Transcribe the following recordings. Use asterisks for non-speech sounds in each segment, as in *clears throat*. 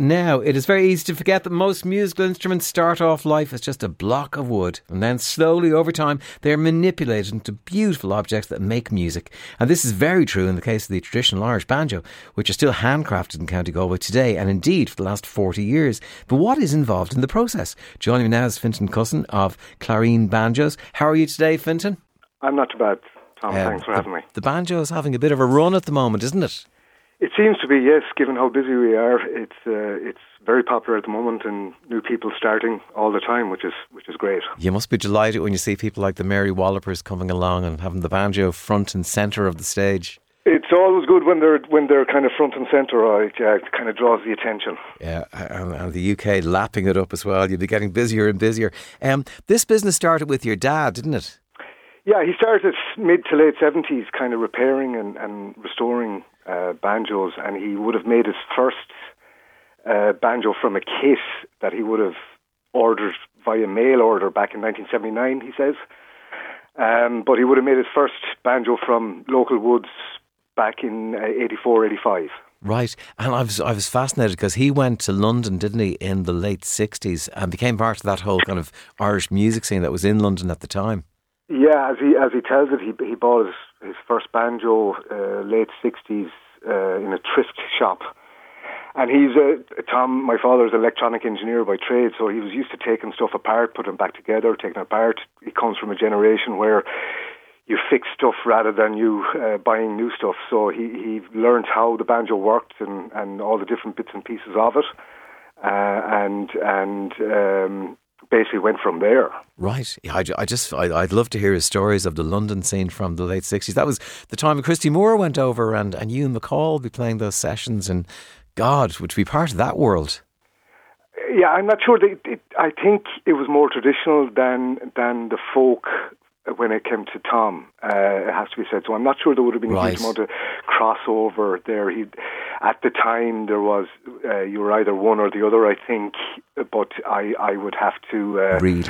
Now, it is very easy to forget that most musical instruments start off life as just a block of wood, and then slowly over time they are manipulated into beautiful objects that make music. And this is very true in the case of the traditional Irish banjo, which are still handcrafted in County Galway today, and indeed for the last 40 years. But what is involved in the process? Joining me now is Fintan Cussen of Clareen Banjos. How are you today, Fintan? I'm not too bad, Tom. Um, Thanks for the, having me. The banjo is having a bit of a run at the moment, isn't it? It seems to be, yes. Given how busy we are, it's uh, it's very popular at the moment, and new people starting all the time, which is which is great. You must be delighted when you see people like the Mary Wallopers coming along and having the banjo front and centre of the stage. It's always good when they're when they're kind of front and centre. Right? Yeah, it kind of draws the attention. Yeah, and, and, the UK lapping it up as well. You'll be getting busier and busier. Um, this business started with your dad, didn't it? Yeah, he started mid to late seventies, kind of repairing and, and restoring uh, banjos, and he would have made his first uh, banjo from a case that he would have ordered via mail order back in 1979. He says, um, but he would have made his first banjo from local woods back in uh, 84, 85. Right, and I was I was fascinated because he went to London, didn't he, in the late '60s, and became part of that whole kind of Irish music scene that was in London at the time. Yeah, as he as he tells it, he he bought his, his first banjo uh, late sixties uh, in a thrift shop, and he's a Tom. My father's an electronic engineer by trade, so he was used to taking stuff apart, putting it back together, taking it apart. He comes from a generation where you fix stuff rather than you uh, buying new stuff. So he he learned how the banjo worked and and all the different bits and pieces of it, uh, and and um, basically went from there. Right. I, I just, I, would love to hear his stories of the London scene from the late 60s. That was the time when Christy Moore went over and, and MacColl would be playing those sessions and God would be part of that world. Yeah, I'm not sure. They, it, I think it was more traditional than than the folk when it came to Tom. Uh, it has to be said. So I'm not sure there would have been right. a huge amount of crossover there. He, at the time, there was uh, you were either one or the other, I think. But I, I would have to uh, really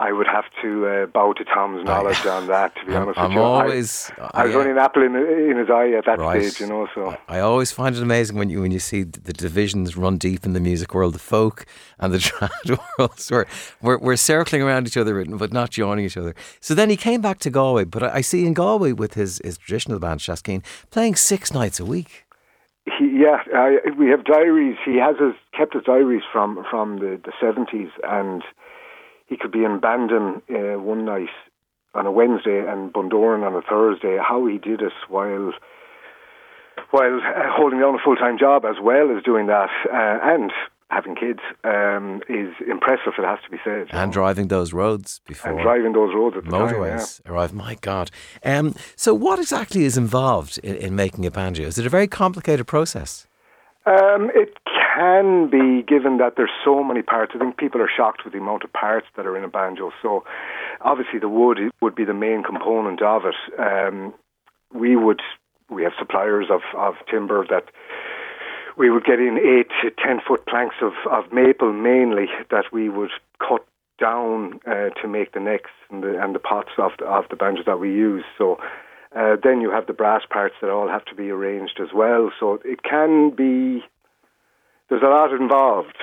I would have to uh, bow to Tom's knowledge on that. To be I'm, honest I'm with you, always, I, I was yeah. only an apple in, in his eye at that right. stage, you know. So I always find it amazing when you when you see the divisions run deep in the music world, the folk and the *laughs* trad worlds. We're, we're we're circling around each other, but not joining each other. So then he came back to Galway, but I see in Galway with his his traditional band Shaskeen playing six nights a week. He, yeah, I, we have diaries. He has his kept his diaries from from the the seventies and he could be in Bandon uh, one night on a Wednesday and Bundoran on a Thursday. How he did it while while uh, holding down a full time job as well as doing that uh, and having kids um, is impressive. It has to be said. And driving those roads before and driving those roads at the motorways time, yeah. arrive. My God! Um, so, what exactly is involved in, in making a banjo? Is it a very complicated process? Um, it can be, given that there's so many parts. I think people are shocked with the amount of parts that are in a banjo. So, obviously, the wood would be the main component of it. Um, we would we have suppliers of, of timber that we would get in eight to ten foot planks of, of maple mainly that we would cut down uh, to make the necks and the, and the pots of the, of the banjos that we use. So uh, then you have the brass parts that all have to be arranged as well. So it can be, there's a lot involved.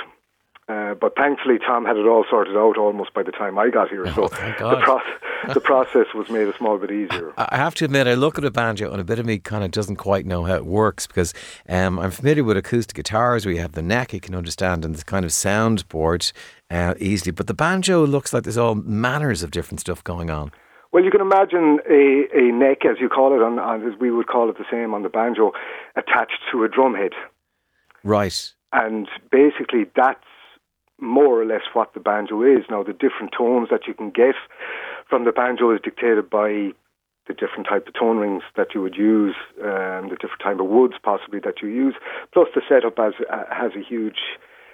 Uh, but thankfully, Tom had it all sorted out almost by the time I got here. Oh, so the, pro- the process was made a small bit easier. I have to admit, I look at a banjo and a bit of me kind of doesn't quite know how it works because um, I'm familiar with acoustic guitars where you have the neck you can understand and this kind of soundboard uh, easily. But the banjo looks like there's all manners of different stuff going on. Well, you can imagine a, a neck, as you call it, on, on, as we would call it the same on the banjo, attached to a drum head. Right. And basically, that's more or less what the banjo is. Now, the different tones that you can get from the banjo is dictated by the different type of tone rings that you would use, um, the different type of woods possibly that you use. Plus, the setup has uh, has a huge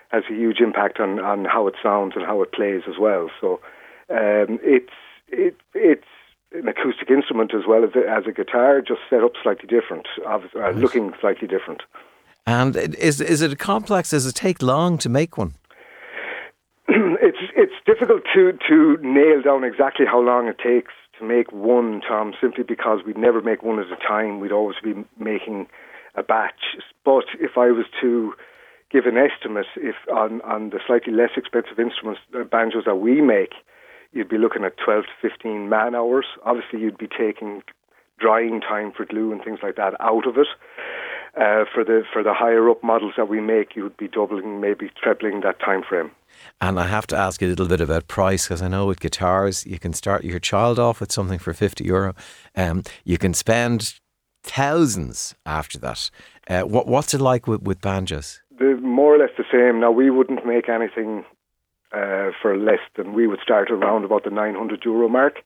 has a huge impact on, on how it sounds and how it plays as well. So, um, it's it, it's an acoustic instrument as well as a, as a guitar, just set up slightly different, uh, looking slightly different. And is is it complex? Does it take long to make one? *clears throat* it's it's difficult to to nail down exactly how long it takes to make one, Tom, simply because we'd never make one at a time. We'd always be making a batch. But if I was to give an estimate, if on, on the slightly less expensive instruments, uh, banjos that we make, you'd be looking at 12 to 15 man hours. Obviously, you'd be taking drying time for glue and things like that out of it. Uh, for the for the higher up models that we make, you would be doubling, maybe trebling that time frame. And I have to ask you a little bit about price because I know with guitars you can start your child off with something for fifty euro. Um, you can spend thousands after that. Uh, what what's it like with, with banjos? The, more or less the same. Now we wouldn't make anything uh, for less than we would start around about the nine hundred euro mark.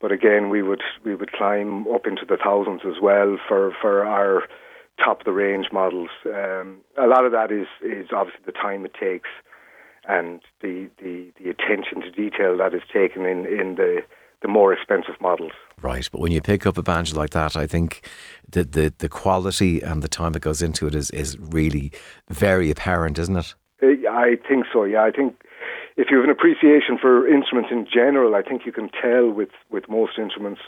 But again, we would we would climb up into the thousands as well for for our top of the range models. Um, a lot of that is is obviously the time it takes and the, the, the attention to detail that is taken in, in the the more expensive models. Right, but when you pick up a banjo like that, I think the, the, the quality and the time that goes into it is, is really very apparent, isn't it? Uh, I think so. Yeah, I think if you have an appreciation for instruments in general, I think you can tell with, with most instruments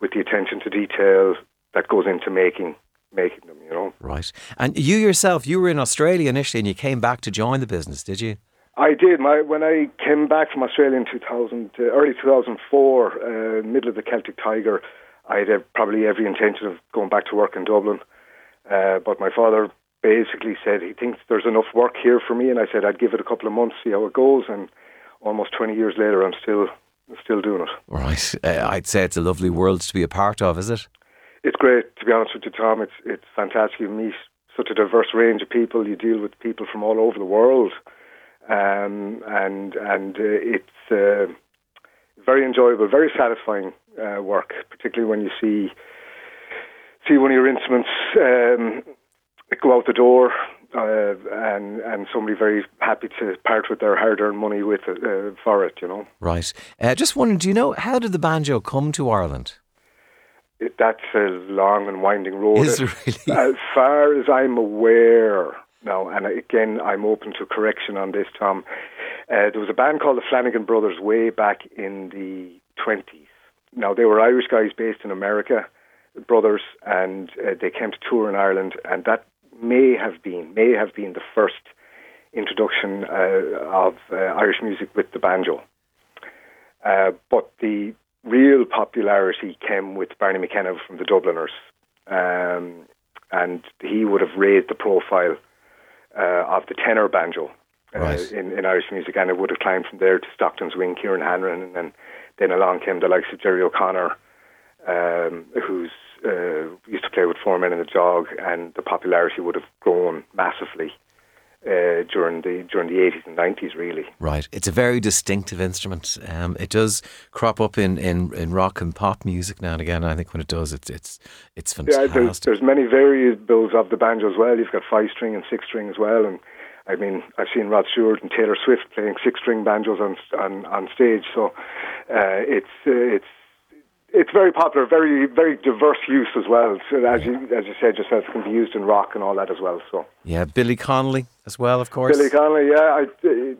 with the attention to detail that goes into making making them, you know. Right. And you yourself, you were in Australia initially and you came back to join the business, did you? I did. My when I came back from Australia in 2000, uh, early 2004, uh, middle of the Celtic Tiger, I had uh, probably every intention of going back to work in Dublin. Uh, but my father basically said he thinks there's enough work here for me, and I said I'd give it a couple of months, see how it goes. And almost 20 years later, I'm still still doing it. Right. Uh, I'd say it's a lovely world to be a part of, is it? It's great, to be honest with you, Tom. It's it's fantastic. You meet such a diverse range of people. You deal with people from all over the world, um, and and uh, it's uh, very enjoyable, very satisfying uh, work, particularly when you see see one of your instruments um, go out the door. Uh, and and somebody very happy to part with their hard-earned money with uh, for it, you know. Right. Uh, just wondering, do you know how did the banjo come to Ireland? It, that's a long and winding road. Is really? As far as I'm aware now, and again, I'm open to correction on this, Tom. Uh, there was a band called the Flanagan Brothers way back in the 20s. Now, they were Irish guys based in America, brothers, and uh, they came to tour in Ireland, and that may have been may have been the first introduction uh, of uh, Irish music with the banjo. Uh, but the real popularity came with Barney McKenna from the Dubliners, um, and he would have raised the profile uh, of the tenor banjo uh, right. in, in Irish music, and it would have climbed from there to Stockton's Wing, Kieran Hanrahan, and then, then along came the likes of Gerry O'Connor, um, who's uh, used to play with Four Men and a Dog, and the popularity would have grown massively uh, during the during the eighties and nineties, really. Right, it's a very distinctive instrument. Um, it does crop up in, in, in rock and pop music now and again. I think when it does, it's it's it's fantastic. Yeah, there's, there's many variables of the banjo as well. You've got five string and six string as well, and I mean I've seen Rod Stewart and Taylor Swift playing six string banjos on on, on stage. So uh, it's uh, it's it's very popular, very very diverse use as well. So as you as you said yourself, it can be used in rock and all that as well. So yeah, Billy Connolly as well, of course. Billy Connolly, yeah, I,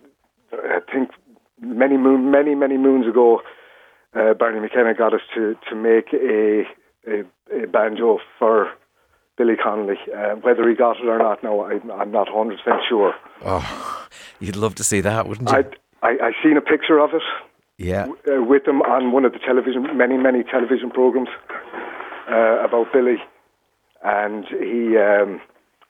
I think many moon, many many moons ago, uh, Barney McKenna got us to to make a a, a banjo for Billy Connolly. Uh, whether he got it or not, no, I, I'm not 100 percent sure. Oh, you'd love to see that, wouldn't you? I I, I seen a picture of it yeah. uh, with him on one of the television, many, many television programs uh, about Billy. And he, um,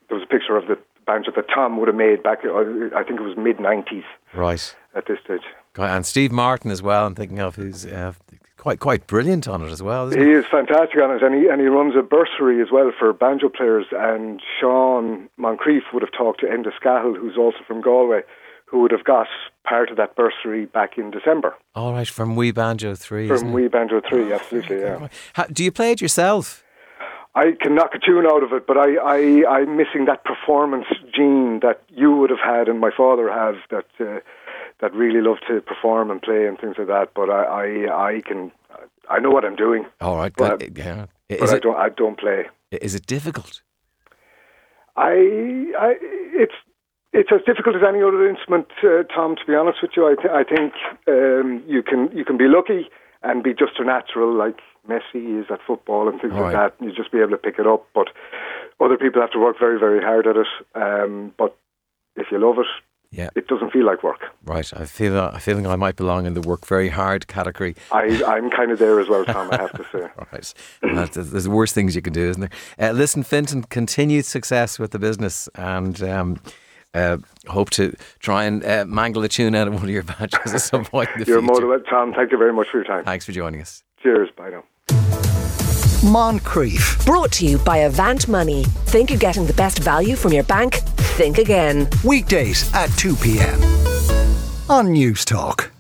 there was a picture of the banjo that Tom would have made back, uh, I think it was mid 90s. Right. At this stage. And Steve Martin as well, I'm thinking of, who's uh, quite quite brilliant on it as well. he, he is fantastic on it, and he, and he runs a bursary as well for banjo players. And Sean Moncrieff would have talked to Enda Scahill, who's also from Galway, who would have got part of that bursary back in December. All right, from We Banjo 3. From We Banjo 3, absolutely, yeah. How, do you play it yourself? I can knock a tune out of it, but I, I, I'm missing that performance gene that you would have had and my father have that uh, that really love to perform and play and things like that. But I, I, I can, I know what I'm doing. All right, but, yeah. Is but it, I don't, I don't play. Is it difficult? I, I, it's It's as difficult as any other instrument, uh, Tom. To be honest with you, I, th- I think um, you can you can be lucky and be just a natural like Messi is at football and things like that. You just be able to pick it up, but other people have to work very very hard at it. Um, but if you love it, yeah. it doesn't feel like work. Right. I feel uh, I feeling I might belong in the work very hard category. I, I'm kind of there as well, Tom. I have to say. *laughs* Right. There's the worst things you can do, isn't there? Uh, listen, Fintan, continued success with the business and. Um, uh, hope to try and uh, mangle a tune out of one of your badges at some point in the You're future. more than welcome, Tom. Thank you very much for your time. Thanks for joining us. Cheers. Bye now. Moncrieff. Brought to you by Avant Money. Think you're getting the best value from your bank? Think again. Weekdays at 2 p.m. on Newstalk.